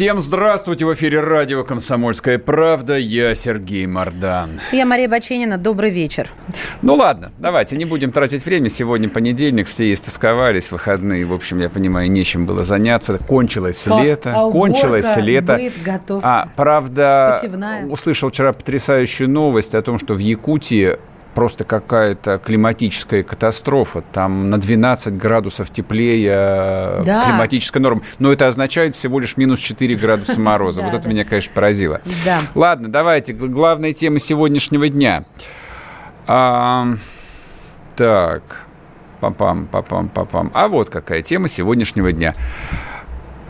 Всем здравствуйте! В эфире радио «Комсомольская правда». Я Сергей Мордан. Я Мария Баченина. Добрый вечер. Ну ладно, давайте не будем тратить время. Сегодня понедельник, все истосковались, выходные. В общем, я понимаю, нечем было заняться. Кончилось как? лето. А кончилось лето. Быт, готов. А, правда, Посевная. услышал вчера потрясающую новость о том, что в Якутии просто какая-то климатическая катастрофа. Там на 12 градусов теплее э, Да. климатическая норма. Но это означает всего лишь минус 4 градуса мороза. Вот это меня, конечно, поразило. Ладно, давайте. Главная тема сегодняшнего дня. Так. Папам, папам, папам. А вот какая тема сегодняшнего дня.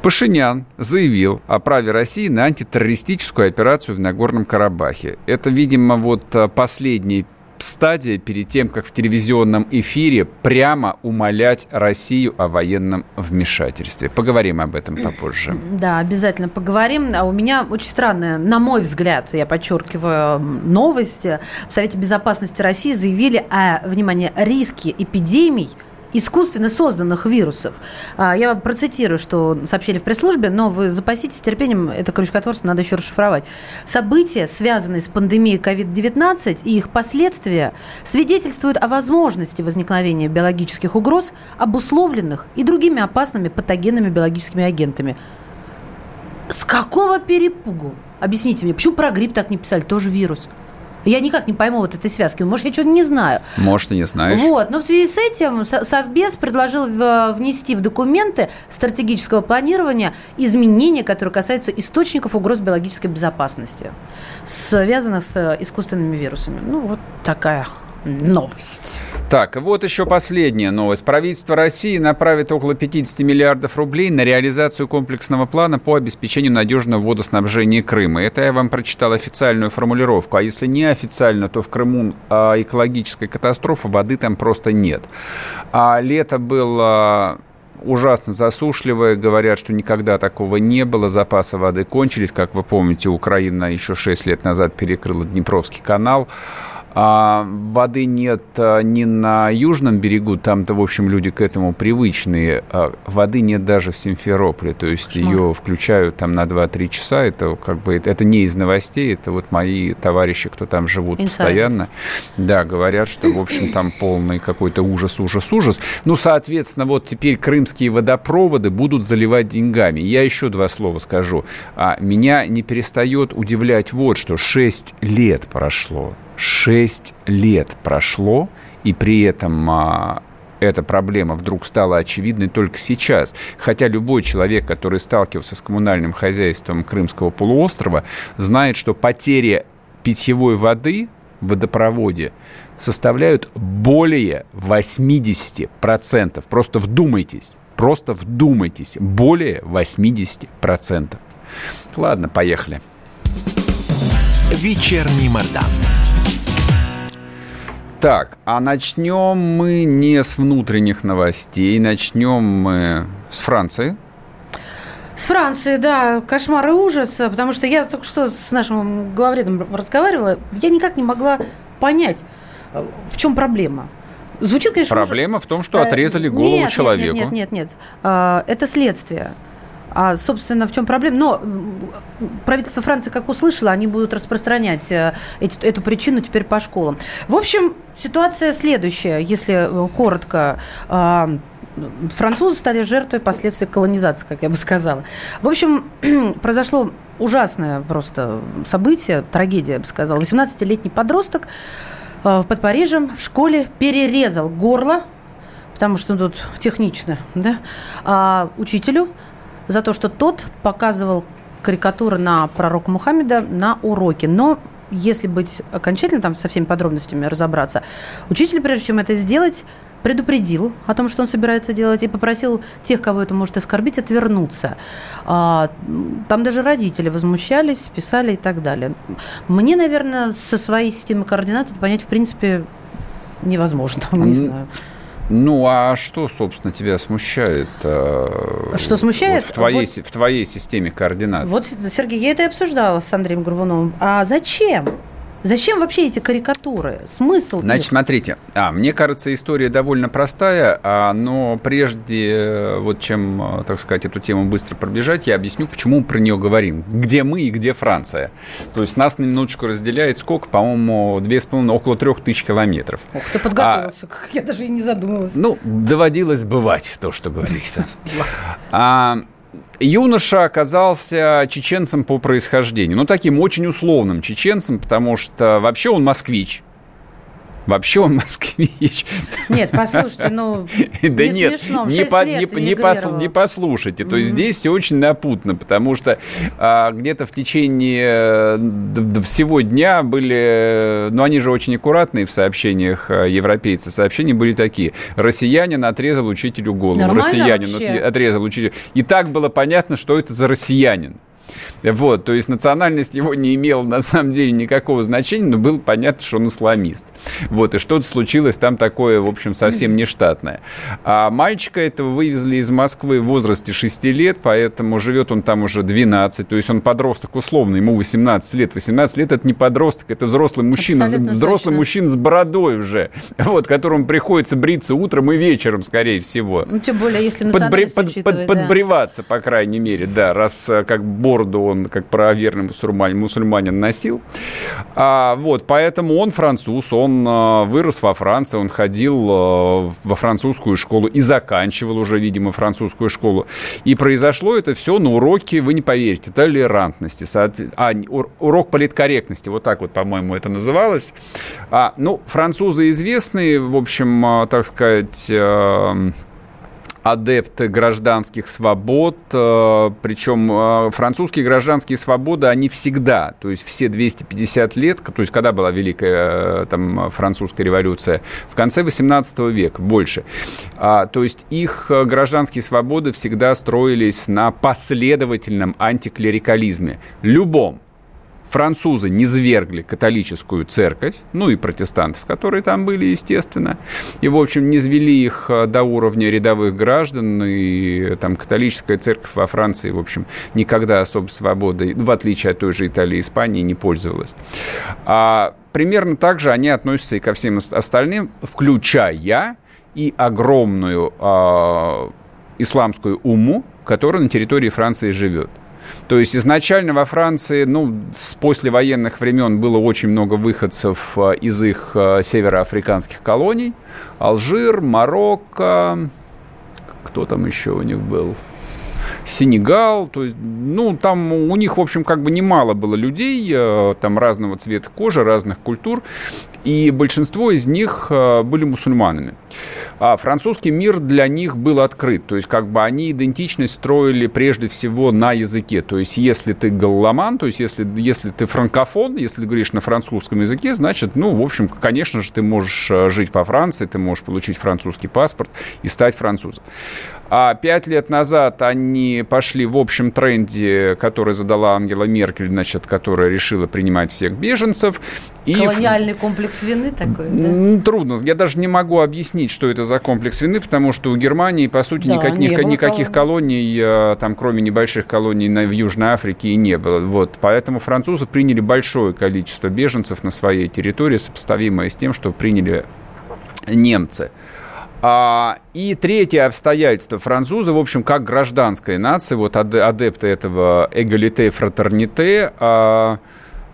Пашинян заявил о праве России на антитеррористическую операцию в Нагорном Карабахе. Это, видимо, вот а, последняя стадия перед тем, как в телевизионном эфире прямо умолять Россию о военном вмешательстве. Поговорим об этом попозже. Да, обязательно поговорим. А у меня очень странная, на мой взгляд, я подчеркиваю, новость. В Совете Безопасности России заявили о, внимание, риске эпидемий искусственно созданных вирусов. А, Я вам процитирую, что сообщили в пресс-службе, но вы запаситесь терпением, это крючкотворство надо еще расшифровать. События, связанные с пандемией COVID-19 и их последствия, свидетельствуют о возможности возникновения биологических угроз, обусловленных и другими опасными патогенными биологическими агентами. С какого перепугу? Объясните мне, почему про грипп так не писали? Тоже вирус. Я никак не пойму вот этой связки. Может, я что-то не знаю. Может, ты не знаешь. Вот, но в связи с этим Со- Совбез предложил внести в документы стратегического планирования изменения, которые касаются источников угроз биологической безопасности, связанных с искусственными вирусами. Ну, вот такая новость. Так, вот еще последняя новость. Правительство России направит около 50 миллиардов рублей на реализацию комплексного плана по обеспечению надежного водоснабжения Крыма. Это я вам прочитал официальную формулировку. А если не официально, то в Крыму а, экологическая катастрофа, воды там просто нет. А лето было ужасно засушливое. Говорят, что никогда такого не было. Запасы воды кончились. Как вы помните, Украина еще 6 лет назад перекрыла Днепровский канал. А воды нет а, ни на южном берегу, там-то, в общем, люди к этому привычные. А воды нет даже в Симферополе, то есть Кошмар. ее включают там на 2-3 часа. Это как бы это, это не из новостей, это вот мои товарищи, кто там живут Инсайдеры. постоянно. Да, говорят, что, в общем, там полный какой-то ужас, ужас, ужас. Ну, соответственно, вот теперь крымские водопроводы будут заливать деньгами. Я еще два слова скажу. А, меня не перестает удивлять вот что. 6 лет прошло. 6 лет прошло, и при этом а, эта проблема вдруг стала очевидной только сейчас. Хотя любой человек, который сталкивался с коммунальным хозяйством Крымского полуострова, знает, что потери питьевой воды в водопроводе составляют более 80%. Просто вдумайтесь, просто вдумайтесь, более 80%. Ладно, поехали. Вечерний Мордан. Так, а начнем мы не с внутренних новостей, начнем мы с Франции. С Франции, да, кошмар и ужас, потому что я только что с нашим главредом разговаривала, я никак не могла понять, э, в чем проблема. Звучит, конечно, Проблема в том, что Э, отрезали голову нет, человеку. Нет, нет, нет, нет. А, Это следствие. А, собственно, в чем проблема? Но правительство Франции, как услышало, они будут распространять э, эти- эту причину теперь по школам. В общем, ситуация следующая, если э, коротко. А, Французы стали жертвой последствий колонизации, как я бы сказала. В общем, произошло ужасное просто событие, трагедия, я бы сказала. 18-летний подросток э, под Парижем в школе перерезал горло, потому что тут технично, да, а, учителю за то, что тот показывал карикатуры на пророка Мухаммеда на уроке. Но если быть окончательно там со всеми подробностями разобраться, учитель, прежде чем это сделать, предупредил о том, что он собирается делать, и попросил тех, кого это может оскорбить, отвернуться. А, там даже родители возмущались, писали и так далее. Мне, наверное, со своей системой координат это понять, в принципе, невозможно. Не знаю. Ну, а что, собственно, тебя смущает? Э, что смущает? Вот в, твоей, вот, в твоей системе координат. Вот, Сергей, я это и обсуждала с Андреем Горбуновым. А зачем? Зачем вообще эти карикатуры? Смысл? Значит, их? смотрите, а, мне кажется, история довольно простая, а, но прежде, э, вот чем, э, так сказать, эту тему быстро пробежать, я объясню, почему мы про нее говорим. Где мы и где Франция. То есть нас на минуточку разделяет сколько? По-моему, две с половиной, около трех тысяч километров. Ох, ты подготовился, а, я даже и не задумалась. Ну, доводилось бывать, то, что говорится. А, юноша оказался чеченцем по происхождению. Ну, таким очень условным чеченцем, потому что вообще он москвич. Вообще он москвич. Нет, послушайте, ну, да не нет, смешно, не, по, не, не, пос, не послушайте. То есть здесь все очень напутно, потому что а, где-то в течение до, всего дня были, ну, они же очень аккуратные в сообщениях а, европейцы. Сообщения были такие. Россиянин отрезал учителю голову. Нормально Россиянин вообще? отрезал учителю. И так было понятно, что это за россиянин. Вот, то есть национальность его не имела на самом деле никакого значения, но было понятно, что он исламист. Вот, и что-то случилось там такое, в общем, совсем нештатное. А мальчика этого вывезли из Москвы в возрасте 6 лет, поэтому живет он там уже 12, то есть он подросток условно, ему 18 лет. 18 лет это не подросток, это взрослый мужчина, Абсолютно взрослый точно. мужчина с бородой уже, вот, которому приходится бриться утром и вечером, скорее всего. Ну, тем более, если национальность Подбре- под, под, да. Подбреваться, по крайней мере, да, раз э, как бороду он, как правоверный мусульманин, мусульманин носил. А, вот, поэтому он француз, он а, вырос во Франции, он ходил а, во французскую школу и заканчивал уже, видимо, французскую школу. И произошло это все на уроке, вы не поверите, толерантности, а, урок политкорректности, вот так вот, по-моему, это называлось. А, ну, французы известные, в общем, а, так сказать, а, адепты гражданских свобод, э, причем э, французские гражданские свободы, они всегда, то есть все 250 лет, то есть когда была Великая э, там, французская революция, в конце 18 века, больше. А, то есть их гражданские свободы всегда строились на последовательном антиклерикализме, любом, французы не свергли католическую церковь, ну и протестантов, которые там были, естественно, и, в общем, не звели их э, до уровня рядовых граждан, и там католическая церковь во Франции, в общем, никогда особо свободой, в отличие от той же Италии и Испании, не пользовалась. А примерно так же они относятся и ко всем остальным, включая и огромную э, исламскую уму, которая на территории Франции живет. То есть изначально во Франции, ну, с послевоенных времен было очень много выходцев э, из их э, североафриканских колоний. Алжир, Марокко, кто там еще у них был? Сенегал, то есть, ну, там у них, в общем, как бы немало было людей, э, там разного цвета кожи, разных культур, и большинство из них э, были мусульманами. А французский мир для них был открыт, то есть как бы они идентичность строили прежде всего на языке, то есть если ты галломан, то есть если, если ты франкофон, если ты говоришь на французском языке, значит, ну, в общем, конечно же, ты можешь э, жить во Франции, ты можешь получить французский паспорт и стать французом. А пять лет назад они пошли в общем тренде, который задала Ангела Меркель, значит, которая решила принимать всех беженцев. И... Колониальный комплекс вины такой, да? Трудно. Я даже не могу объяснить, что это за комплекс вины, потому что у Германии, по сути, да, никак, никаких, никаких колоний, э, там, кроме небольших колоний в Южной Африке, и не было. Вот. Поэтому французы приняли большое количество беженцев на своей территории, сопоставимое с тем, что приняли немцы. А, и третье обстоятельство. Французы, в общем, как гражданская нация, вот адепты этого эгалите фратерните, а,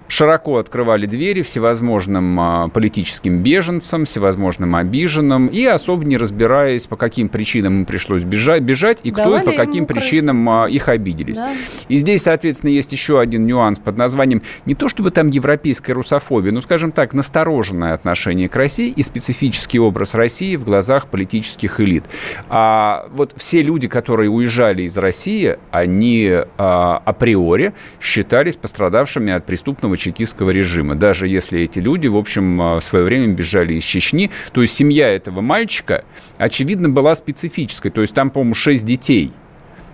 широко открывали двери всевозможным а, политическим беженцам, всевозможным обиженным, и особо не разбираясь, по каким причинам им пришлось бежать, бежать и кто и по каким причинам а, их обиделись. Да. И здесь, соответственно, есть еще один нюанс под названием не то чтобы там европейская русофобия, но, скажем так, настороженное отношение к России и специфический образ России в глазах политических элит. А вот все люди, которые уезжали из России, они а, априори считались пострадавшими от преступного коммунистического чекистского режима, даже если эти люди, в общем, в свое время бежали из Чечни. То есть семья этого мальчика, очевидно, была специфической. То есть там, по-моему, шесть детей –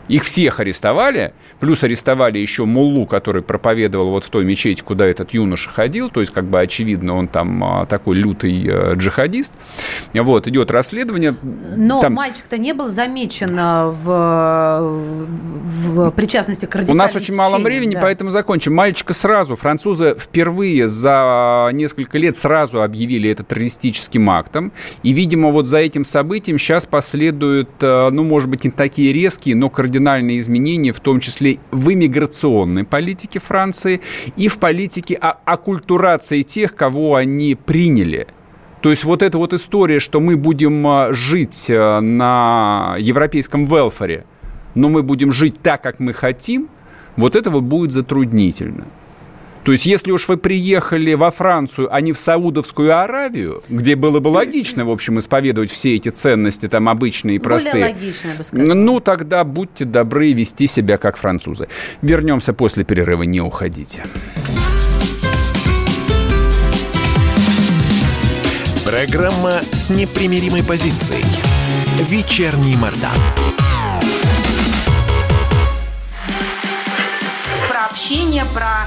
их всех арестовали, плюс арестовали еще Муллу, который проповедовал вот в той мечети, куда этот юноша ходил, то есть, как бы, очевидно, он там а, такой лютый э, джихадист. Вот, идет расследование. Но там... мальчик-то не был замечен а, в, в причастности к У нас очень мало времени, да. поэтому закончим. Мальчика сразу, французы впервые за несколько лет сразу объявили это террористическим актом, и, видимо, вот за этим событием сейчас последуют, э, ну, может быть, не такие резкие, но кардинальные кардинальные изменения, в том числе в иммиграционной политике Франции и в политике оккультурации тех, кого они приняли. То есть вот эта вот история, что мы будем а, жить а, на европейском велфоре, но мы будем жить так, как мы хотим, вот этого будет затруднительно. То есть, если уж вы приехали во Францию, а не в Саудовскую Аравию, где было бы логично, в общем, исповедовать все эти ценности там обычные и простые. Более логично, я бы сказала. Ну, тогда будьте добры вести себя как французы. Вернемся после перерыва, не уходите. Программа с непримиримой позицией. Вечерний Мордан. Про общение, про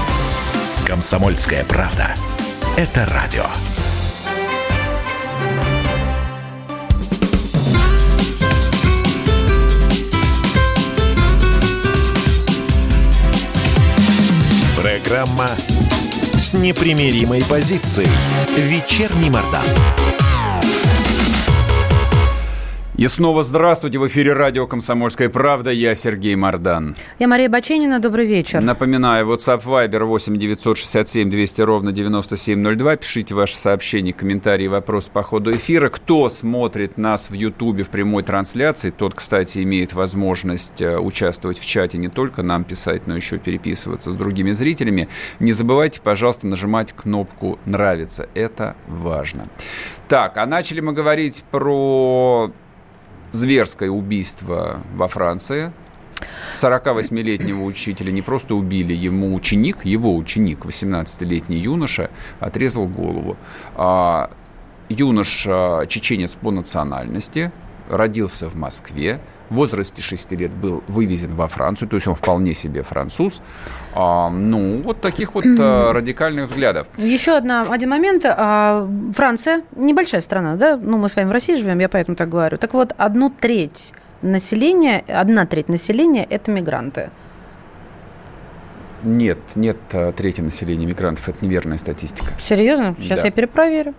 «Комсомольская правда». Это радио. Программа с непримиримой позицией. Вечерний Мордан. И снова здравствуйте. В эфире радио «Комсомольская правда». Я Сергей Мордан. Я Мария Баченина. Добрый вечер. Напоминаю, WhatsApp Viber 8 967 200 ровно 9702. Пишите ваши сообщения, комментарии, вопросы по ходу эфира. Кто смотрит нас в Ютубе в прямой трансляции, тот, кстати, имеет возможность э, участвовать в чате, не только нам писать, но еще переписываться с другими зрителями. Не забывайте, пожалуйста, нажимать кнопку «Нравится». Это важно. Так, а начали мы говорить про зверское убийство во Франции. 48-летнего учителя не просто убили, ему ученик, его ученик, 18-летний юноша, отрезал голову. А, юноша чеченец по национальности, родился в Москве, в возрасте 6 лет был вывезен во Францию, то есть он вполне себе француз. А, ну, вот таких вот а, радикальных взглядов. Еще одна, один момент. А, Франция небольшая страна, да? Ну, мы с вами в России живем, я поэтому так говорю. Так вот, одну треть населения, одна треть населения – это мигранты. Нет, нет а, трети населения мигрантов. Это неверная статистика. Серьезно? Сейчас да. я перепроверю.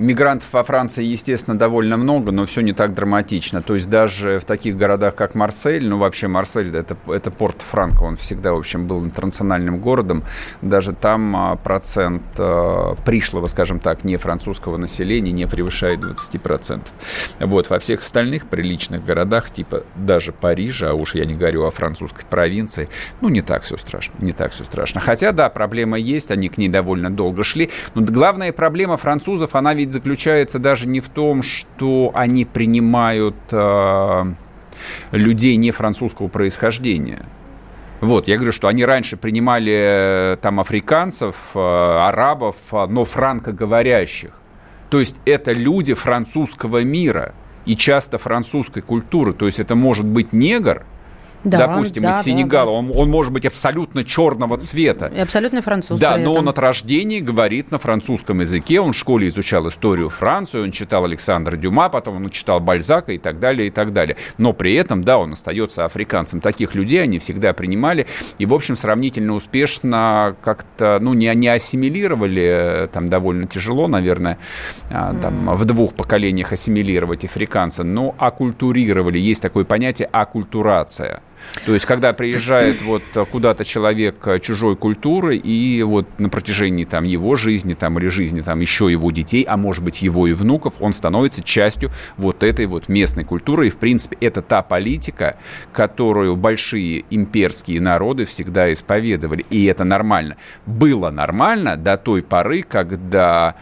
Мигрантов во Франции, естественно, довольно много, но все не так драматично. То есть даже в таких городах, как Марсель, ну вообще Марсель это, это порт Франко, он всегда, в общем, был интернациональным городом. Даже там а, процент э, пришлого, скажем так, не французского населения не превышает 20%. Вот, во всех остальных приличных городах, типа даже Парижа, а уж я не говорю о французской провинции, ну не так все страшно, не так все страшно. Хотя, да, проблема есть, они к ней довольно долго шли. Но главная проблема французов, она ведь заключается даже не в том, что они принимают э, людей не французского происхождения. Вот, я говорю, что они раньше принимали э, там африканцев, э, арабов, э, но франкоговорящих. То есть это люди французского мира и часто французской культуры. То есть это может быть негр, да, допустим, да, из Сенегала, да, да. Он, он может быть абсолютно черного цвета. И абсолютно француз. Да, но он от рождения говорит на французском языке, он в школе изучал историю Франции, он читал Александра Дюма, потом он читал Бальзака и так далее, и так далее. Но при этом, да, он остается африканцем. Таких людей они всегда принимали и, в общем, сравнительно успешно как-то, ну, не, не ассимилировали, там довольно тяжело, наверное, mm. там, в двух поколениях ассимилировать африканца, но оккультурировали. Есть такое понятие оккультурация – То есть, когда приезжает вот куда-то человек чужой культуры, и вот на протяжении там его жизни там, или жизни там еще его детей, а может быть его и внуков, он становится частью вот этой вот местной культуры. И, в принципе, это та политика, которую большие имперские народы всегда исповедовали. И это нормально. Было нормально до той поры, когда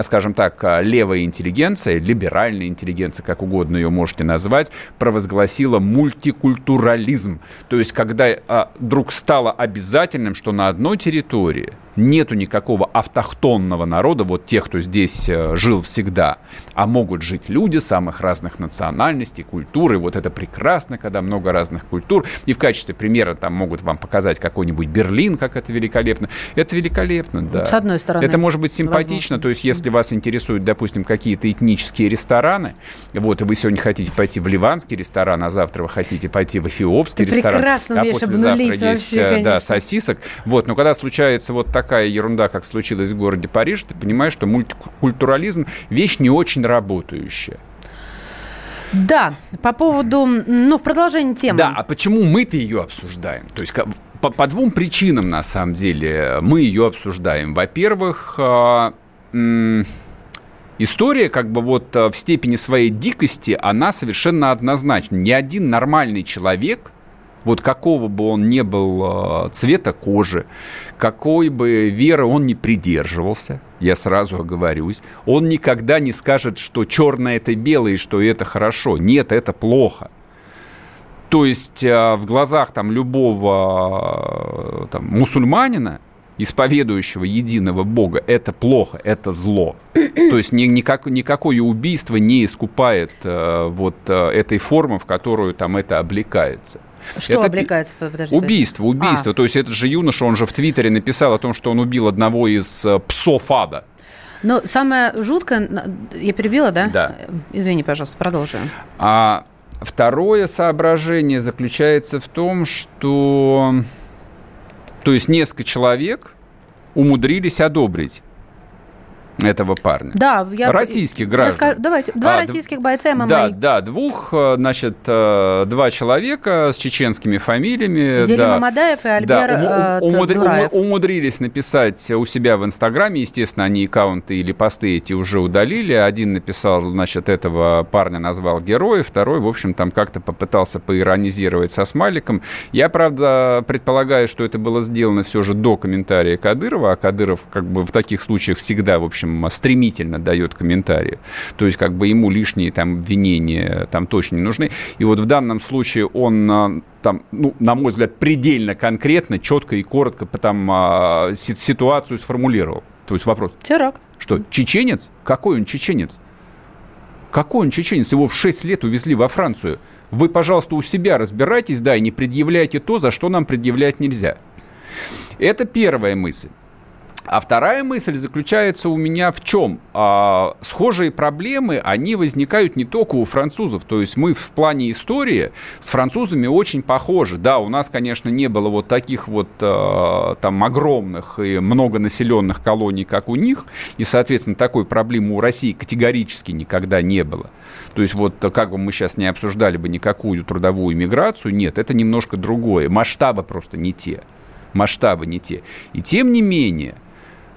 скажем так, левая интеллигенция, либеральная интеллигенция, как угодно ее можете назвать, провозгласила мультикультурализм. То есть, когда а, вдруг стало обязательным, что на одной территории нету никакого автохтонного народа, вот тех, кто здесь э, жил всегда, а могут жить люди самых разных национальностей, культур, и вот это прекрасно, когда много разных культур, и в качестве примера там могут вам показать какой-нибудь Берлин, как это великолепно. Это великолепно, да. С одной стороны. Это может быть симпатично, возможно. то есть если вас интересуют, допустим, какие-то этнические рестораны, вот, и вы сегодня хотите пойти в ливанский ресторан, а завтра вы хотите пойти в эфиопский Ты ресторан, а послезавтра есть вообще, да, сосисок, вот, но когда случается вот так такая ерунда, как случилось в городе Париж, ты понимаешь, что мультикультурализм – вещь не очень работающая. Да, по поводу, ну, в продолжении темы. Да, а почему мы-то ее обсуждаем? То есть по, по двум причинам, на самом деле, мы ее обсуждаем. Во-первых, а, история как бы вот а, в степени своей дикости, она совершенно однозначна. Ни один нормальный человек – вот какого бы он ни был э, цвета кожи, какой бы веры он ни придерживался, я сразу оговорюсь, он никогда не скажет, что черное это белое, и что это хорошо. Нет, это плохо. То есть э, в глазах там любого э, там, мусульманина, исповедующего единого Бога, это плохо, это зло. То есть ни, никак, никакое убийство не искупает э, вот э, этой формы, в которую там это облекается. Что это облекается? Подожди, убийство, убийство. А. То есть этот же юноша, он же в Твиттере написал о том, что он убил одного из э, псов ада. Но самое жуткое... Я перебила, да? Да. Извини, пожалуйста, продолжим. А второе соображение заключается в том, что... То есть несколько человек умудрились одобрить этого парня. Да, я... Российских граждан. Скажу, давайте, два а, российских бойца ММА. Да, да, двух, э, значит, э, два человека с чеченскими фамилиями. Зелим да, Мамадаев и Альбер да, ум, умудри, ум, умудрились написать у себя в Инстаграме, естественно, они аккаунты или посты эти уже удалили. Один написал, значит, этого парня назвал героем, второй, в общем, там как-то попытался поиронизировать со смайликом. Я, правда, предполагаю, что это было сделано все же до комментария Кадырова, а Кадыров как бы в таких случаях всегда, в общем, общем, стремительно дает комментарии. То есть, как бы ему лишние там обвинения там точно не нужны. И вот в данном случае он а, там, ну, на мой взгляд, предельно конкретно, четко и коротко там а, ситуацию сформулировал. То есть вопрос. Теракт. Что, чеченец? Какой он чеченец? Какой он чеченец? Его в 6 лет увезли во Францию. Вы, пожалуйста, у себя разбирайтесь, да, и не предъявляйте то, за что нам предъявлять нельзя. Это первая мысль. А вторая мысль заключается у меня в чем? А, схожие проблемы, они возникают не только у французов. То есть мы в плане истории с французами очень похожи. Да, у нас, конечно, не было вот таких вот а, там огромных и многонаселенных колоний, как у них. И, соответственно, такой проблемы у России категорически никогда не было. То есть вот как бы мы сейчас не обсуждали бы никакую трудовую миграцию, нет, это немножко другое. Масштабы просто не те масштабы не те. И тем не менее,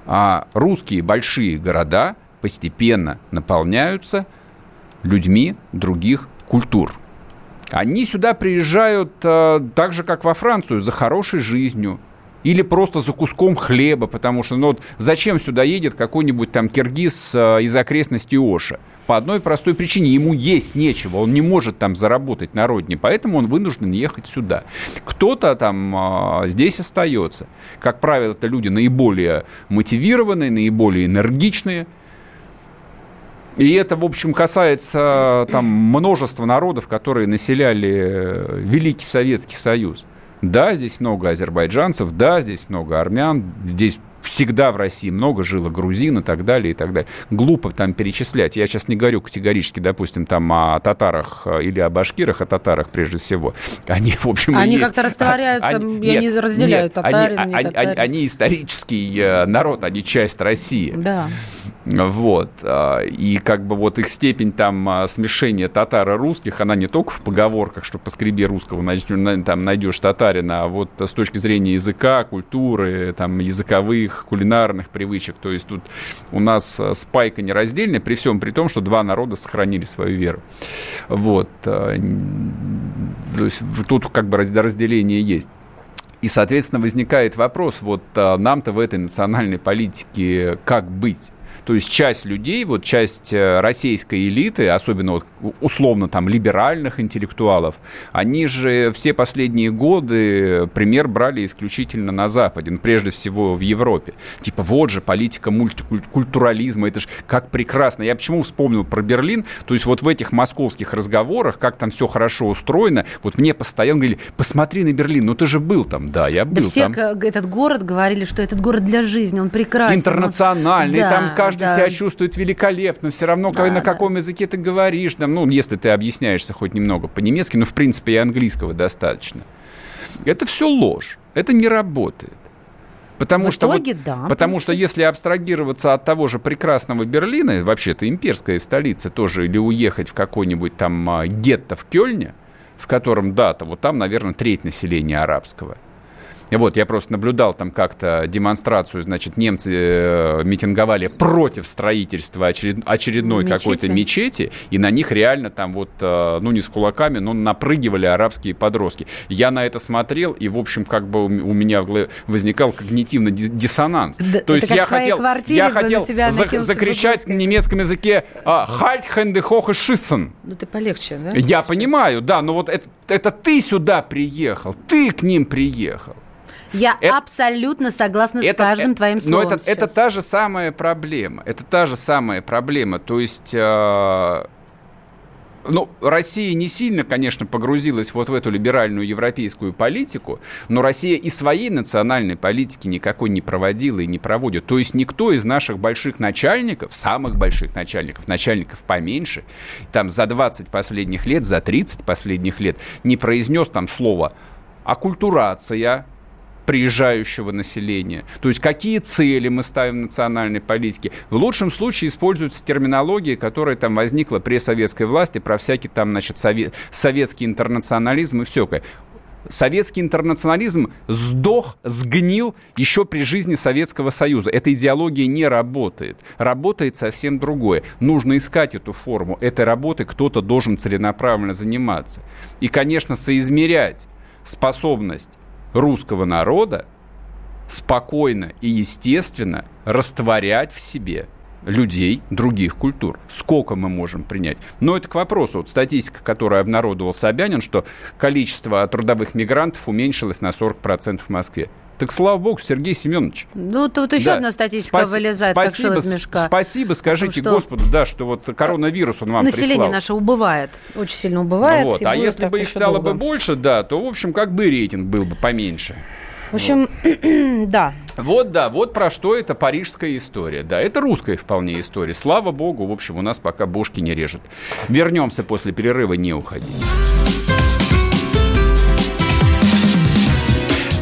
а русские большие города постепенно наполняются людьми других культур. Они сюда приезжают э, так же, как во Францию, за хорошей жизнью, или просто за куском хлеба, потому что ну, вот зачем сюда едет какой-нибудь там киргиз э, из окрестностей Оша? По одной простой причине, ему есть нечего, он не может там заработать на родине, поэтому он вынужден ехать сюда. Кто-то там э, здесь остается. Как правило, это люди наиболее мотивированные, наиболее энергичные, и это, в общем, касается там множества народов, которые населяли э, Великий Советский Союз. Да, здесь много азербайджанцев, да, здесь много армян, здесь всегда в России много жило грузин и так далее, и так далее. Глупо там перечислять. Я сейчас не говорю категорически, допустим, там о татарах э, или о башкирах, о татарах прежде всего. Они, в общем, Они как-то растворяются, они, я нет, не разделяю, нет, татарин, они, не татарин. Они, они исторический э, народ, они часть России. Да. Вот. а, И как бы вот их степень там а, смешения татар и русских, она не только в поговорках, что поскреби русского, найдешь- на- там найдешь татарина, а вот с точки зрения языка, культуры, там языковых, кулинарных привычек. То есть тут у нас а, спайка нераздельная, при всем при том, что два народа сохранили свою веру. Вот. То есть тут как бы раз- разделение есть. И, соответственно, возникает вопрос, вот нам-то в этой национальной политике как быть? То есть часть людей, вот часть э, российской элиты, особенно вот условно там либеральных интеллектуалов, они же все последние годы пример брали исключительно на Западе, ну, прежде всего в Европе. Типа вот же политика мультикультурализма, это же как прекрасно. Я почему вспомнил про Берлин? То есть вот в этих московских разговорах, как там все хорошо устроено, вот мне постоянно говорили, посмотри на Берлин, ну ты же был там. Да, я был Да все там. к- этот город говорили, что этот город для жизни, он прекрасен. интернациональный, он- там Да, каждый да. себя чувствует великолепно, все равно Да, на да. каком языке ты говоришь, там, ну, если ты объясняешься хоть немного по-немецки, ну, в принципе, и английского достаточно. Это все ложь, это не работает. Потому В что, вот- итоге, да. потому что если абстрагироваться от того же прекрасного Берлина, вообще это имперская столица тоже, или уехать в какой-нибудь там а, гетто в Кёльне, в котором дата, вот там, наверное, треть населения арабского. Вот, я просто наблюдал там как-то демонстрацию, значит, немцы э, митинговали против строительства очеред- очередной Мечети. какой-то мечети, и на них реально там вот, э, ну, не с кулаками, но напрыгивали арабские подростки. Я на это смотрел, и, в общем, как бы у меня возникал когнитивный ди- диссонанс. Да, То есть я хотел, я хотел тебя за- закричать на немецком языке «Halt, Hände hoch и schießen». Ну ты полегче, да? Я понимаю, да, но вот это, это ты сюда приехал, ты к ним приехал. Я Это- абсолютно согласна с каждым э, твоим но словом. это, это сейчас. та же самая проблема. Это та же самая проблема. То есть... э, ну, Россия не сильно, конечно, погрузилась вот в эту либеральную европейскую политику, но Россия и своей национальной политики никакой не проводила и не проводит. То есть никто из наших больших начальников, самых больших начальников, начальников поменьше, там за 20 последних лет, за 30 последних лет не произнес там слово «аккультурация», приезжающего населения. То есть какие цели мы ставим в национальной политике. В лучшем случае используется терминология, которая там возникла при советской власти, про всякий там, значит, сове- советский интернационализм и все. Советский интернационализм сдох, сгнил еще при жизни Советского Союза. Эта идеология не работает. Работает совсем другое. Нужно искать эту форму. Этой работой кто-то должен целенаправленно заниматься. И, конечно, соизмерять способность русского народа спокойно и естественно растворять в себе людей других культур. Сколько мы можем принять? Но это к вопросу. Вот статистика, которую обнародовал Собянин, что количество трудовых мигрантов уменьшилось на 40% в Москве. Так слава богу, Сергей Семенович. Ну, тут еще Да. одна статистика Спаси- вылезает, как спасибо, шил из мешка. Спасибо, скажите Потому что Господу, да, что вот коронавирус он вам Население прислал. наше убывает, очень сильно убывает. Вот. А если бы их стало долго. бы больше, да, то, в общем, как бы рейтинг был бы поменьше. В общем, да. Вот, да, вот про что это парижская история. Да, это русская вполне история. Слава богу, в общем, у нас пока бошки не режут. Вернемся после перерыва, не уходите.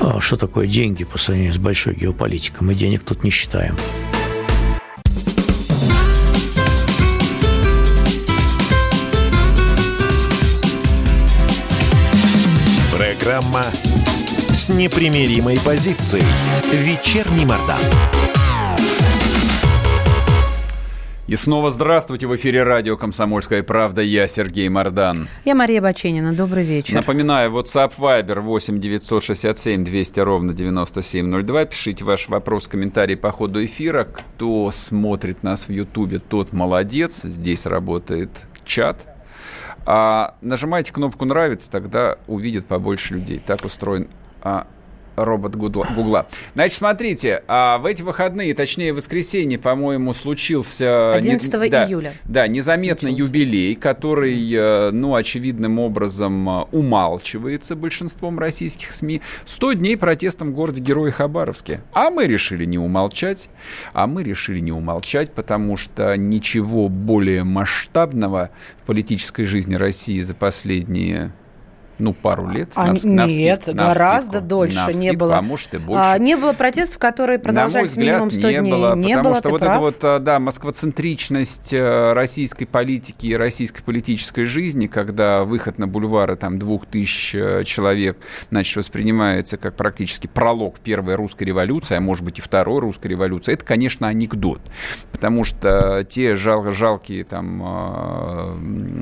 А что такое деньги по сравнению с большой геополитикой? Мы денег тут не считаем. Программа с непримиримой позицией. Вечерний Мордан. И снова здравствуйте в эфире радио «Комсомольская правда». Я Сергей Мордан. Я Мария Баченина. Добрый вечер. Напоминаю, WhatsApp Viber 8 967 200 ровно 9702. Пишите ваш вопрос, комментарий по ходу эфира. Кто смотрит нас в Ютубе, тот молодец. Здесь работает чат. А нажимайте кнопку «Нравится», тогда увидит побольше людей. Так устроен а, робот Гугла. Значит, смотрите, а в эти выходные, точнее, в воскресенье, по-моему, случился... 11 не, да, июля. Да, незаметный Начался. юбилей, который, э, ну, очевидным образом э, умалчивается большинством российских СМИ. 100 дней протестом в городе Герои Хабаровске. А мы решили не умолчать. А мы решили не умолчать, потому что ничего более масштабного в политической жизни России за последние ну, пару лет. А, на, нет, на гораздо на дольше на не было. А может и больше. А, не было протестов, которые продолжались на мой взгляд, минимум 100 не дней. Было, не потому было, что вот прав. эта вот, а, да, москвоцентричность э, российской политики и российской политической жизни, когда выход на бульвары там двух тысяч э, человек, значит, воспринимается как практически пролог первой русской революции, а может быть и второй русской революции, это, конечно, анекдот. Потому что те жал, жалкие там, э,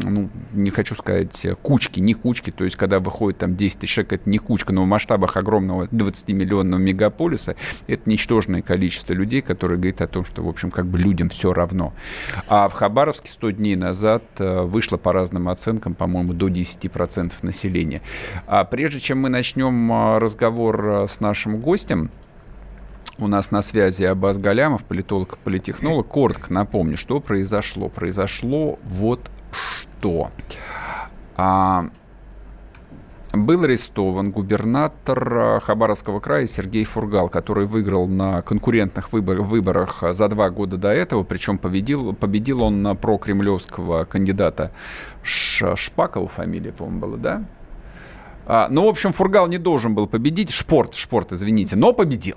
ну, не хочу сказать, кучки, не кучки, то есть когда выходит там 10 тысяч человек, это не кучка, но в масштабах огромного 20-миллионного мегаполиса это ничтожное количество людей, которые говорят о том, что, в общем, как бы людям все равно. А в Хабаровске 100 дней назад э, вышло по разным оценкам, по-моему, до 10% населения. А прежде чем мы начнем э, разговор э, с нашим гостем, у нас на связи Абаз Галямов, политолог, политехнолог. Коротко напомню, что произошло. Произошло вот что. А, был арестован губернатор Хабаровского края Сергей Фургал, который выиграл на конкурентных выбор, выборах за два года до этого, причем победил, победил он на прокремлевского кандидата Шпакова, фамилия, по-моему, была, да? А, ну, в общем, Фургал не должен был победить, Шпорт, Шпорт, извините, но победил.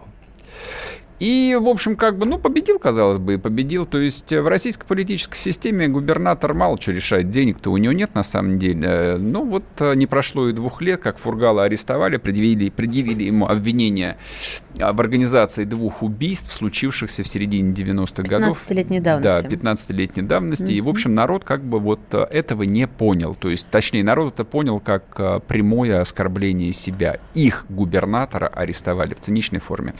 И, в общем, как бы, ну, победил, казалось бы, и победил. То есть в российской политической системе губернатор мало что решает. Денег-то у него нет на самом деле. Ну, вот э, не прошло и двух лет, как Фургала арестовали, предъявили, предъявили ему обвинение в организации двух убийств, случившихся в середине 90-х годов. 15-летней давности. Да, 15-летней давности. Mm-hmm. И, в общем, народ как бы вот э, этого не понял. То есть, точнее, народ это понял как э, прямое оскорбление себя. Их губернатора арестовали в циничной форме.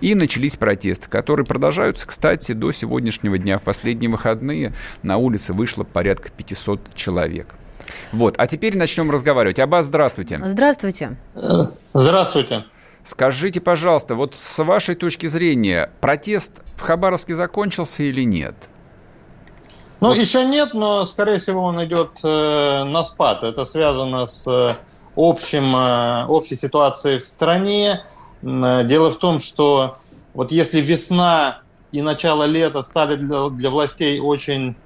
И начались начались протесты, которые продолжаются, кстати, до сегодняшнего дня. В последние выходные на улице вышло порядка 500 человек. Вот, а теперь начнем разговаривать. Аббас, здравствуйте. Здравствуйте. Здравствуйте. Скажите, пожалуйста, вот с вашей точки зрения, протест в Хабаровске закончился или нет? Ну, вот. еще нет, но, скорее всего, он идет э, на спад. Это связано с э, общим, э, общей ситуацией в стране. Э, дело в том, что вот если весна и начало лета стали для, для властей очень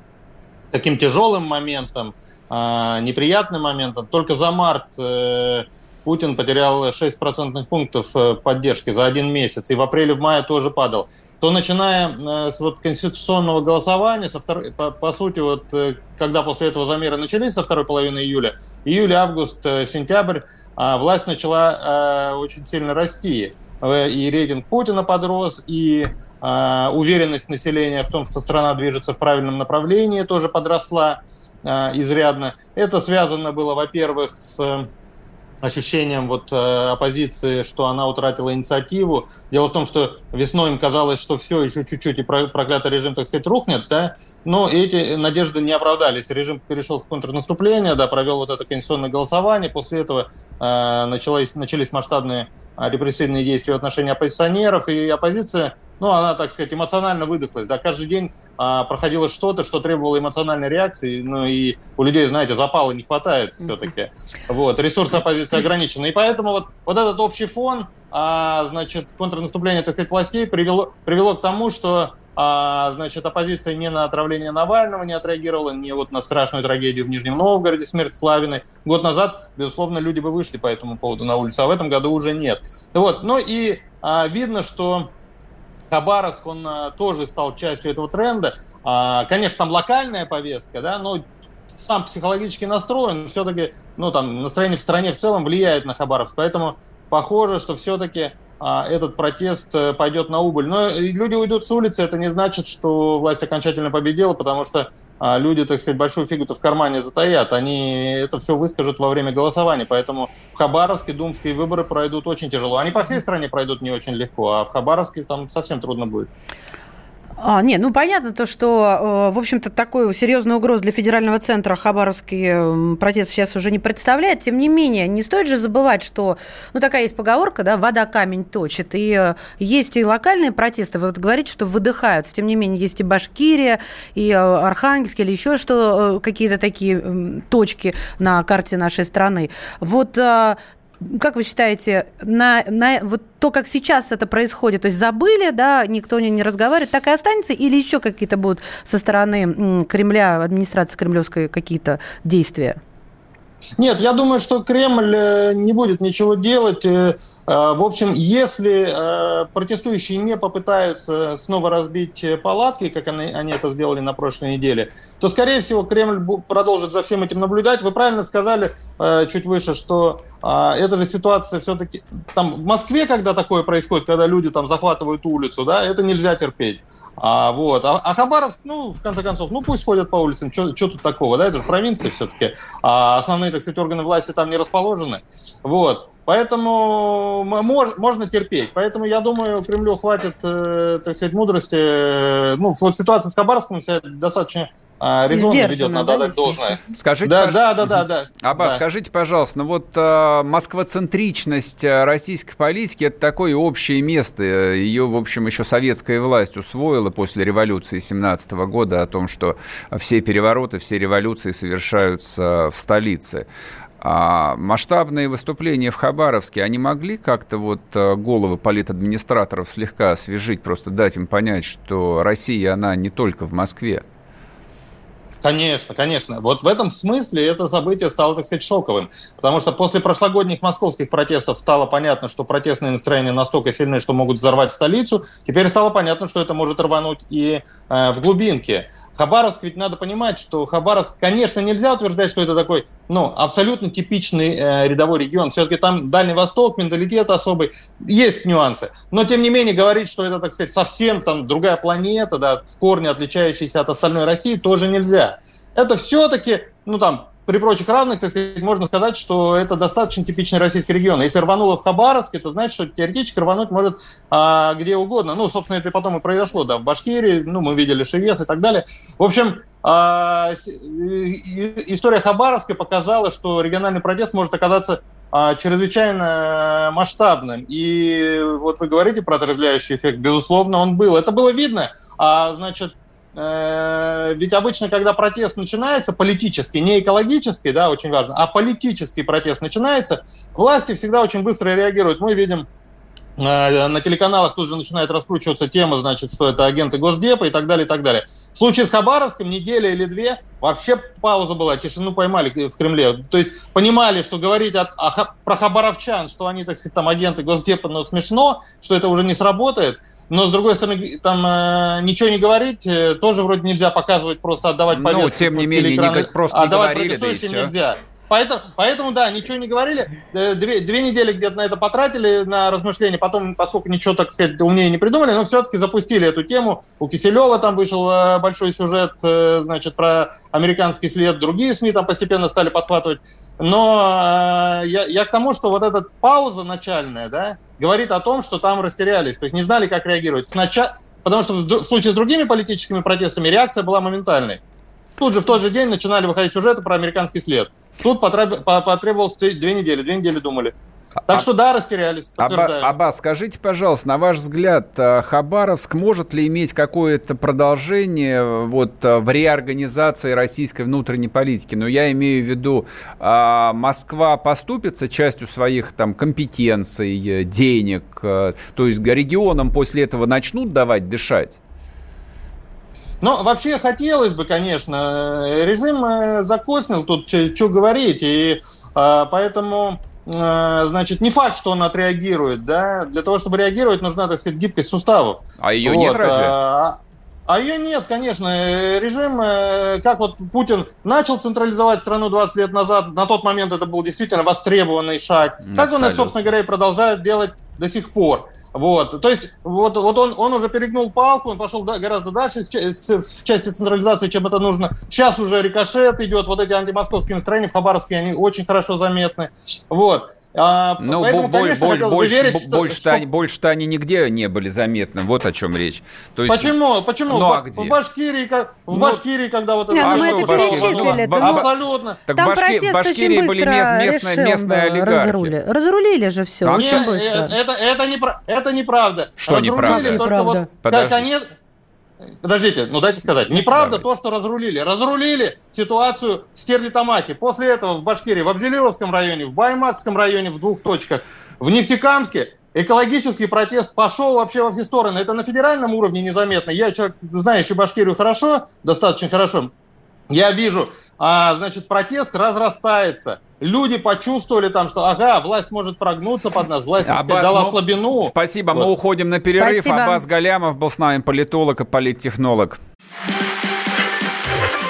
таким тяжелым моментом, э, неприятным моментом, только за март э, Путин потерял 6 процентных пунктов э, поддержки за один месяц, и в апреле, в мае тоже падал, то начиная э, с вот конституционного голосования, со втор... по, по сути, вот э, когда после этого замеры начались со второй половины июля, июль, август, сентябрь, власть начала очень сильно расти. Э, и рейтинг Путина подрос, и э, уверенность населения в том, что страна движется в правильном направлении, тоже подросла э, изрядно. Это связано было, во-первых, с ощущением вот э, оппозиции, что она утратила инициативу. Дело в том, что весной им казалось, что все, еще чуть-чуть и проклятый режим, так сказать, рухнет, да, но эти надежды не оправдались. Режим перешел в контрнаступление, да, провел вот это конституционное голосование, после этого э, началось, начались масштабные э, репрессивные действия в отношении оппозиционеров, и оппозиция ну, она, так сказать, эмоционально выдохлась. Да, каждый день а, проходило что-то, что требовало эмоциональной реакции. Ну, и у людей, знаете, запала не хватает все-таки. Вот, ресурсы оппозиции ограничены. И поэтому вот, вот этот общий фон, а, значит, контрнаступление, так сказать, властей привело, привело к тому, что а, значит, оппозиция не на отравление Навального не отреагировала, не вот на страшную трагедию в Нижнем Новгороде, смерть Славиной. Год назад, безусловно, люди бы вышли по этому поводу на улицу, а в этом году уже нет. Вот, ну и а, видно, что Хабаровск, он а, тоже стал частью этого тренда. А, конечно, там локальная повестка, да, но сам психологически настроен, все-таки, ну, там, настроение в стране в целом влияет на Хабаровск. Поэтому похоже, что все-таки этот протест э, пойдет на убыль. Но люди уйдут с улицы, это не значит, что власть окончательно победила, потому что а, люди, так сказать, большую фигу-то в кармане затаят. Они это все выскажут во время голосования. Поэтому в Хабаровске думские выборы пройдут очень тяжело. Они по всей стране пройдут не очень легко, а в Хабаровске там совсем трудно будет. А, нет, ну понятно то, что, э, в общем-то, такой серьезную угрозу для федерального центра Хабаровский протест сейчас уже не представляет. Тем не менее, не стоит же забывать, что, ну такая есть поговорка, да, вода камень точит. И э, есть и локальные протесты. Вы вот говорите, что выдыхаются. Тем не менее, есть и Башкирия, и э, Архангельск, или еще что, какие-то такие точки на карте нашей страны. Вот как вы считаете, на, на вот то, как сейчас это происходит, то есть забыли, да, никто не, не разговаривает, так и останется, или еще какие-то будут со стороны Кремля, администрации кремлевской какие-то действия? Нет, я думаю, что Кремль э, не будет ничего делать. Э, э, в общем, если протестующие не попытаются снова разбить палатки, как они, они это сделали на прошлой неделе, то, скорее всего, Кремль продолжит за всем этим наблюдать. Вы правильно сказали чуть выше, что эта же ситуация все-таки... Там в Москве, когда такое происходит, когда люди там захватывают улицу, да, это нельзя терпеть. А, вот. а, а Хабаров, ну, в конце концов, ну, пусть ходят по улицам, что тут такого, да, это же провинция все-таки, а основные, так сказать, органы власти там не расположены. Вот. Поэтому мож, можно терпеть. Поэтому я думаю, Кремлю хватит, э, так сказать, мудрости. Ну, вот ситуация с Хабаровском себя достаточно э, резонно ведет, надо да, должное. Скажите, да, пож... да, да, да, да. Аба, да. скажите, пожалуйста, ну вот э, москвоцентричность э, российской политики это такое общее место. Ее, в общем, еще советская власть усвоила после революции 17 года о том, что все перевороты, все революции совершаются в столице. А масштабные выступления в Хабаровске, они могли как-то вот э, головы политадминистраторов слегка освежить, просто дать им понять, что Россия, она не только в Москве? Конечно, конечно. Вот в этом смысле это событие стало, так сказать, шоковым. Потому что после прошлогодних московских протестов стало понятно, что протестные настроения настолько сильны, что могут взорвать столицу. Теперь стало понятно, что это может рвануть и э, в глубинке. Хабаровск, ведь надо понимать, что Хабаровск, конечно, нельзя утверждать, что это такой, ну, абсолютно типичный э, рядовой регион. Все-таки там Дальний Восток, менталитет особый, есть нюансы. Но, тем не менее, говорить, что это, так сказать, совсем там другая планета, да, в корне отличающаяся от остальной России, тоже нельзя. Это все-таки, ну, там, при прочих равных, так сказать, можно сказать, что это достаточно типичный российский регион. Если рвануло в Хабаровске, то значит, что теоретически рвануть может а, где угодно. Ну, собственно, это потом и произошло, да, в Башкирии, ну, мы видели Шиес и так далее. В общем, а, история Хабаровска показала, что региональный протест может оказаться а, чрезвычайно масштабным. И вот вы говорите про отрезвляющий эффект, безусловно, он был. Это было видно. А, значит, ведь обычно, когда протест начинается, политический, не экологический, да, очень важно, а политический протест начинается, власти всегда очень быстро реагируют. Мы видим э, на телеканалах тут же начинает раскручиваться тема, значит, что это агенты Госдепа и так далее, и так далее. В случае с Хабаровском неделя или две вообще пауза была, тишину поймали в Кремле. То есть понимали, что говорить о, о, про хабаровчан, что они, так сказать, там агенты Госдепа, но смешно, что это уже не сработает – но, с другой стороны, там э, ничего не говорить, э, тоже вроде нельзя показывать, просто отдавать повестку. Ну, тем не менее, не, просто не отдавать говорили, да и все. нельзя. Поэтому, поэтому, да, ничего не говорили. Э, две, две недели где-то на это потратили, на размышления. Потом, поскольку ничего, так сказать, умнее не придумали, но все-таки запустили эту тему. У Киселева там вышел э, большой сюжет, э, значит, про американский след. Другие СМИ там постепенно стали подхватывать. Но я, я к тому, что вот эта пауза начальная, да, говорит о том, что там растерялись, то есть не знали, как реагировать. Сначала, потому что в случае с другими политическими протестами реакция была моментальной. Тут же в тот же день начинали выходить сюжеты про американский след. Тут потребовалось две недели, две недели думали. Так а, что да, растерялись. Аба, Аба, скажите, пожалуйста, на ваш взгляд, э, Хабаровск может ли иметь какое-то продолжение э, вот, э, в реорганизации российской внутренней политики? Но я имею в виду, а, Москва поступится частью своих там, компетенций, денег, то есть регионам после этого начнут давать дышать? Ну, вообще хотелось бы, конечно. Режим закоснил тут, что говорить. И а, поэтому Э, значит, не факт, что он отреагирует, да, для того, чтобы реагировать, нужна, так сказать, гибкость суставов. А ее вот. нет разве? А, а ее нет, конечно. Режим, э, как вот Путин начал централизовать страну 20 лет назад, на тот момент это был действительно востребованный шаг. Абсолютно. Так он это, собственно говоря, и продолжает делать до сих пор. Вот, то есть вот, вот он, он уже перегнул палку, он пошел гораздо дальше в части централизации, чем это нужно. Сейчас уже рикошет идет, вот эти антимосковские настроения в Хабаровске, они очень хорошо заметны. Вот. А, ну, поэтому, боль, конечно, боль, больше, верить, что, больше, что... Они, больше-то они нигде не были заметны. Вот о чем речь. То есть... Почему? Почему? Ну, в, а где? в Башкирии, как, в ну, Башкирии, когда вот... Не, ну, а мы это перечислили. Ну, абсолютно. Так Там Башки, Башкирии были мест, местная, местная олигархия. Разрули. Разрулили же все. А Нет, это, это, не, это неправда. Что Разрулили неправда? только неправда. вот... Как они, Подождите, ну дайте сказать. Неправда Давайте. то, что разрулили. Разрулили ситуацию в Стерлитамаке. После этого в Башкирии, в Абзелиловском районе, в Баймакском районе в двух точках, в Нефтекамске экологический протест пошел вообще во все стороны. Это на федеральном уровне незаметно. Я человек, знающий Башкирию хорошо, достаточно хорошо. Я вижу, а, значит, протест разрастается. Люди почувствовали там, что, ага, власть может прогнуться под нас, власть Аббас, дала ну, слабину. Спасибо, вот. мы уходим на перерыв. Спасибо. Аббас Галямов был с нами, политолог и политтехнолог.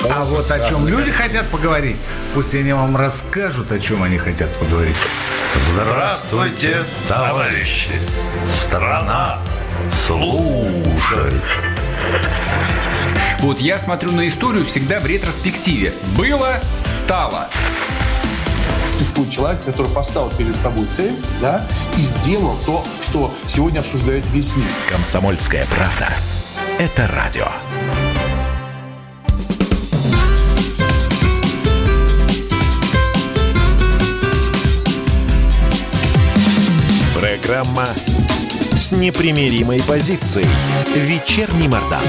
А вот о чем люди хотят поговорить, пусть они вам расскажут, о чем они хотят поговорить. Здравствуйте, товарищи! Страна служит! Вот я смотрю на историю всегда в ретроспективе. Было, стало. Существует человек, который поставил перед собой цель, да, и сделал то, что сегодня обсуждает весь мир. Комсомольская правда. Это радио. Программа с непримиримой позицией. Вечерний Мордан.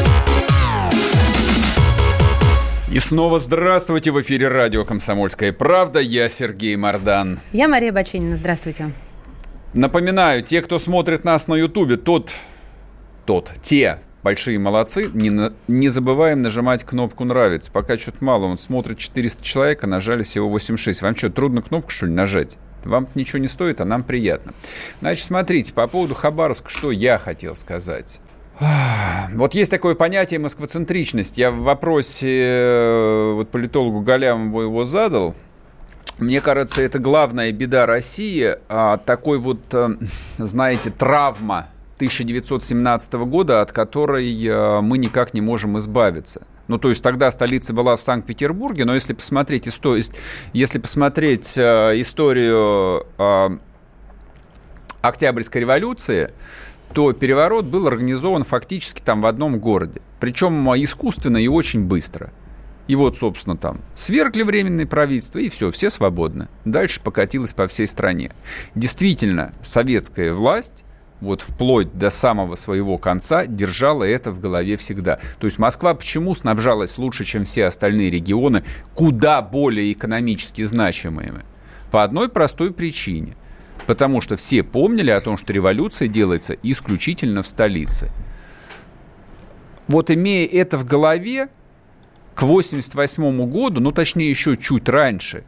И снова здравствуйте в эфире радио «Комсомольская правда». Я Сергей Мордан. Я Мария Баченина. Здравствуйте. Напоминаю, те, кто смотрит нас на Ютубе, тот, тот, те большие молодцы. Не, на, не забываем нажимать кнопку «Нравится». Пока что-то мало. Он смотрит 400 человек, а нажали всего 86. Вам что, трудно кнопку, что ли, нажать? Вам ничего не стоит, а нам приятно. Значит, смотрите, по поводу Хабаровска, что я хотел сказать. Вот есть такое понятие москвоцентричность. Я в вопросе э, вот политологу Галямову его задал. Мне кажется, это главная беда России. А такой вот, э, знаете, травма 1917 года, от которой э, мы никак не можем избавиться. Ну, то есть тогда столица была в Санкт-Петербурге, но если посмотреть, историю, если посмотреть историю Октябрьской революции, то переворот был организован фактически там в одном городе. Причем искусственно и очень быстро. И вот, собственно, там свергли временное правительство, и все, все свободны. Дальше покатилось по всей стране. Действительно, советская власть вот вплоть до самого своего конца держала это в голове всегда. То есть Москва почему снабжалась лучше, чем все остальные регионы, куда более экономически значимыми? По одной простой причине. Потому что все помнили о том, что революция делается исключительно в столице. Вот имея это в голове, к 1988 году, ну точнее еще чуть раньше,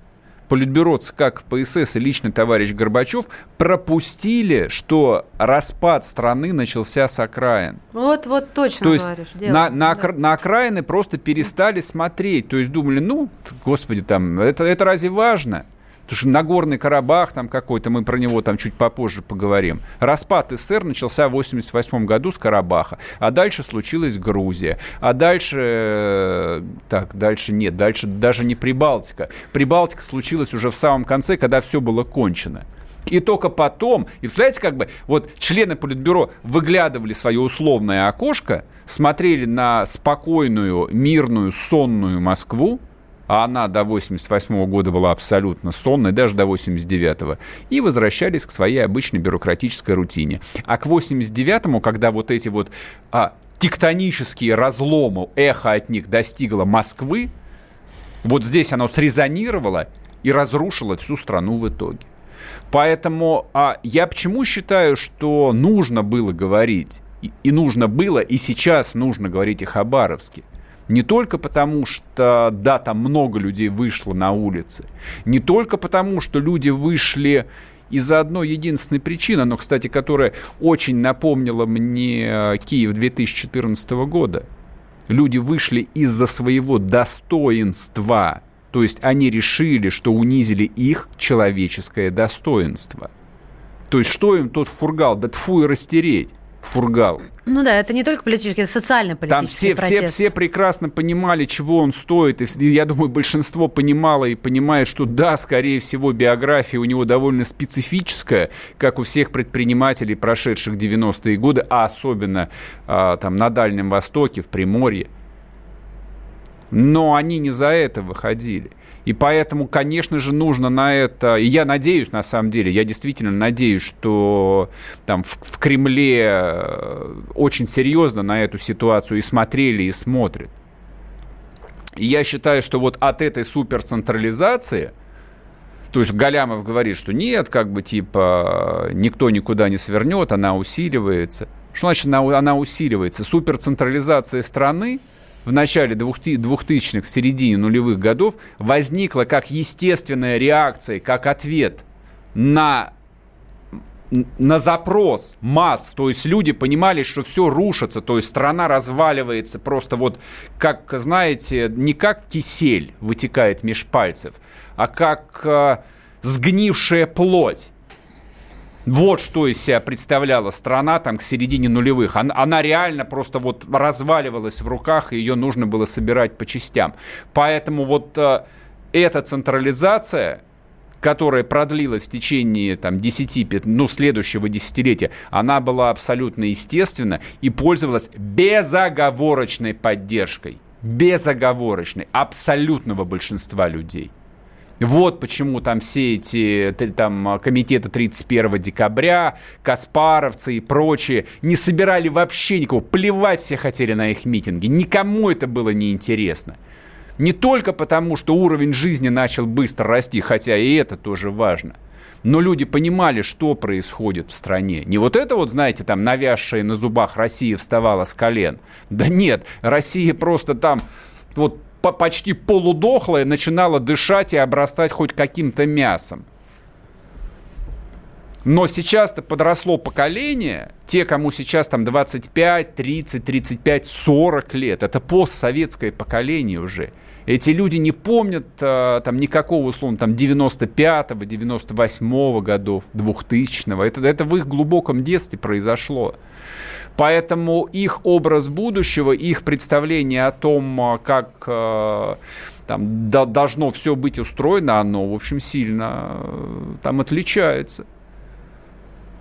Политбюро ЦК КПСС и личный товарищ Горбачев пропустили, что распад страны начался с окраин. Вот, вот точно То есть говоришь. На, на, да. на окраины просто перестали смотреть. То есть думали, ну, господи, там, это, это разве важно? Потому что Нагорный Карабах там какой-то, мы про него там чуть попозже поговорим. Распад СССР начался в 88 году с Карабаха. А дальше случилась Грузия. А дальше... Э, так, дальше нет. Дальше даже не Прибалтика. Прибалтика случилась уже в самом конце, когда все было кончено. И только потом, и представляете, как бы, вот члены Политбюро выглядывали свое условное окошко, смотрели на спокойную, мирную, сонную Москву, а она до 88 года была абсолютно сонной, даже до 89-го, и возвращались к своей обычной бюрократической рутине. А к 89-му, когда вот эти вот а, тектонические разломы, эхо от них достигло Москвы, вот здесь оно срезонировало и разрушило всю страну в итоге. Поэтому а, я почему считаю, что нужно было говорить, и, и нужно было, и сейчас нужно говорить о Хабаровске. Не только потому, что, да, там много людей вышло на улицы. Не только потому, что люди вышли из-за одной единственной причины, но, кстати, которая очень напомнила мне э, Киев 2014 года. Люди вышли из-за своего достоинства. То есть они решили, что унизили их человеческое достоинство. То есть что им тот фургал? Да тфу и растереть. Фургал. Ну да, это не только политический, это социально-политический Там все, протест. все, все прекрасно понимали, чего он стоит. И я думаю, большинство понимало и понимает, что да, скорее всего, биография у него довольно специфическая, как у всех предпринимателей, прошедших 90-е годы, а особенно а, там на Дальнем Востоке, в Приморье. Но они не за это выходили. И поэтому, конечно же, нужно на это... И я надеюсь, на самом деле, я действительно надеюсь, что там в, в Кремле э, очень серьезно на эту ситуацию и смотрели, и смотрят. И я считаю, что вот от этой суперцентрализации, то есть Галямов говорит, что нет, как бы типа никто никуда не свернет, она усиливается. Что значит она, она усиливается? Суперцентрализация страны – в начале 2000-х, в середине нулевых годов возникла как естественная реакция, как ответ на на запрос масс, то есть люди понимали, что все рушится, то есть страна разваливается просто вот, как, знаете, не как кисель вытекает меж пальцев, а как э, сгнившая плоть. Вот что из себя представляла страна там к середине нулевых. Она, она реально просто вот разваливалась в руках, и ее нужно было собирать по частям. Поэтому вот э, эта централизация, которая продлилась в течение там, 10, ну, следующего десятилетия, она была абсолютно естественна и пользовалась безоговорочной поддержкой. Безоговорочной. Абсолютного большинства людей. Вот почему там все эти там, комитеты 31 декабря, Каспаровцы и прочие не собирали вообще никого. Плевать все хотели на их митинги. Никому это было неинтересно. Не только потому, что уровень жизни начал быстро расти, хотя и это тоже важно. Но люди понимали, что происходит в стране. Не вот это вот, знаете, там навязшая на зубах Россия вставала с колен. Да нет, Россия просто там вот почти полудохлая начинала дышать и обрастать хоть каким-то мясом. Но сейчас-то подросло поколение, те, кому сейчас там 25, 30, 35, 40 лет, это постсоветское поколение уже. Эти люди не помнят а, там никакого, условно, там 95-го, 98-го годов, 2000-го. Это, это в их глубоком детстве произошло. Поэтому их образ будущего, их представление о том, а, как а, там должно все быть устроено, оно, в общем, сильно э, там отличается.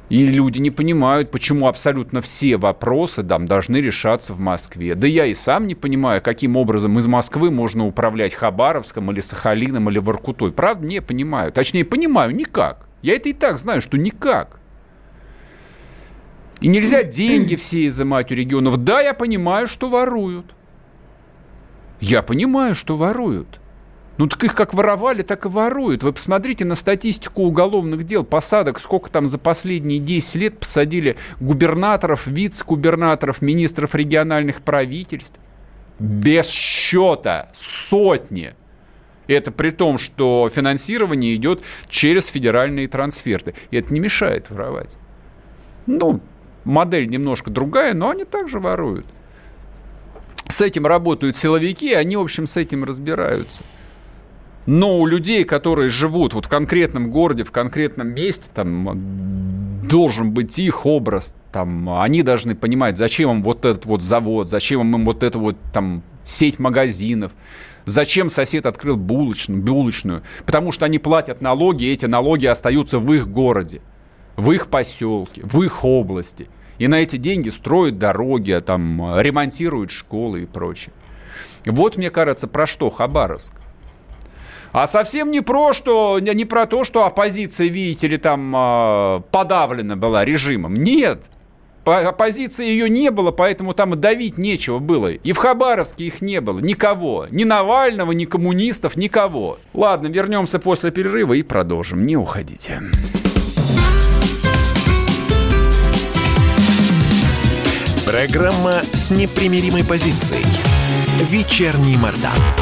И люди не понимают, почему абсолютно все вопросы там, должны решаться в Москве. Да я и сам не понимаю, каким образом из Москвы можно управлять Хабаровском или Сахалином или Воркутой. Правда, не понимаю. Точнее, понимаю, никак. Я это и так знаю, что никак. И нельзя деньги все изымать у регионов. Да, я понимаю, что воруют. Я понимаю, что воруют. Ну так их как воровали, так и воруют. Вы посмотрите на статистику уголовных дел, посадок, сколько там за последние 10 лет посадили губернаторов, вице-губернаторов, министров региональных правительств. Без счета сотни. Это при том, что финансирование идет через федеральные трансферты. И это не мешает воровать. Ну, модель немножко другая, но они также воруют. С этим работают силовики, они, в общем, с этим разбираются. Но у людей, которые живут вот в конкретном городе, в конкретном месте, там должен быть их образ, там они должны понимать, зачем им вот этот вот завод, зачем им вот эта вот там сеть магазинов, зачем сосед открыл булочную, булочную, потому что они платят налоги, и эти налоги остаются в их городе в их поселке, в их области. И на эти деньги строят дороги, там, ремонтируют школы и прочее. Вот, мне кажется, про что Хабаровск. А совсем не про, что, не про то, что оппозиция, видите ли, там а, подавлена была режимом. Нет. Оппозиции ее не было, поэтому там и давить нечего было. И в Хабаровске их не было. Никого. Ни Навального, ни коммунистов, никого. Ладно, вернемся после перерыва и продолжим. Не уходите. Программа с непримиримой позицией. Вечерний Мордан.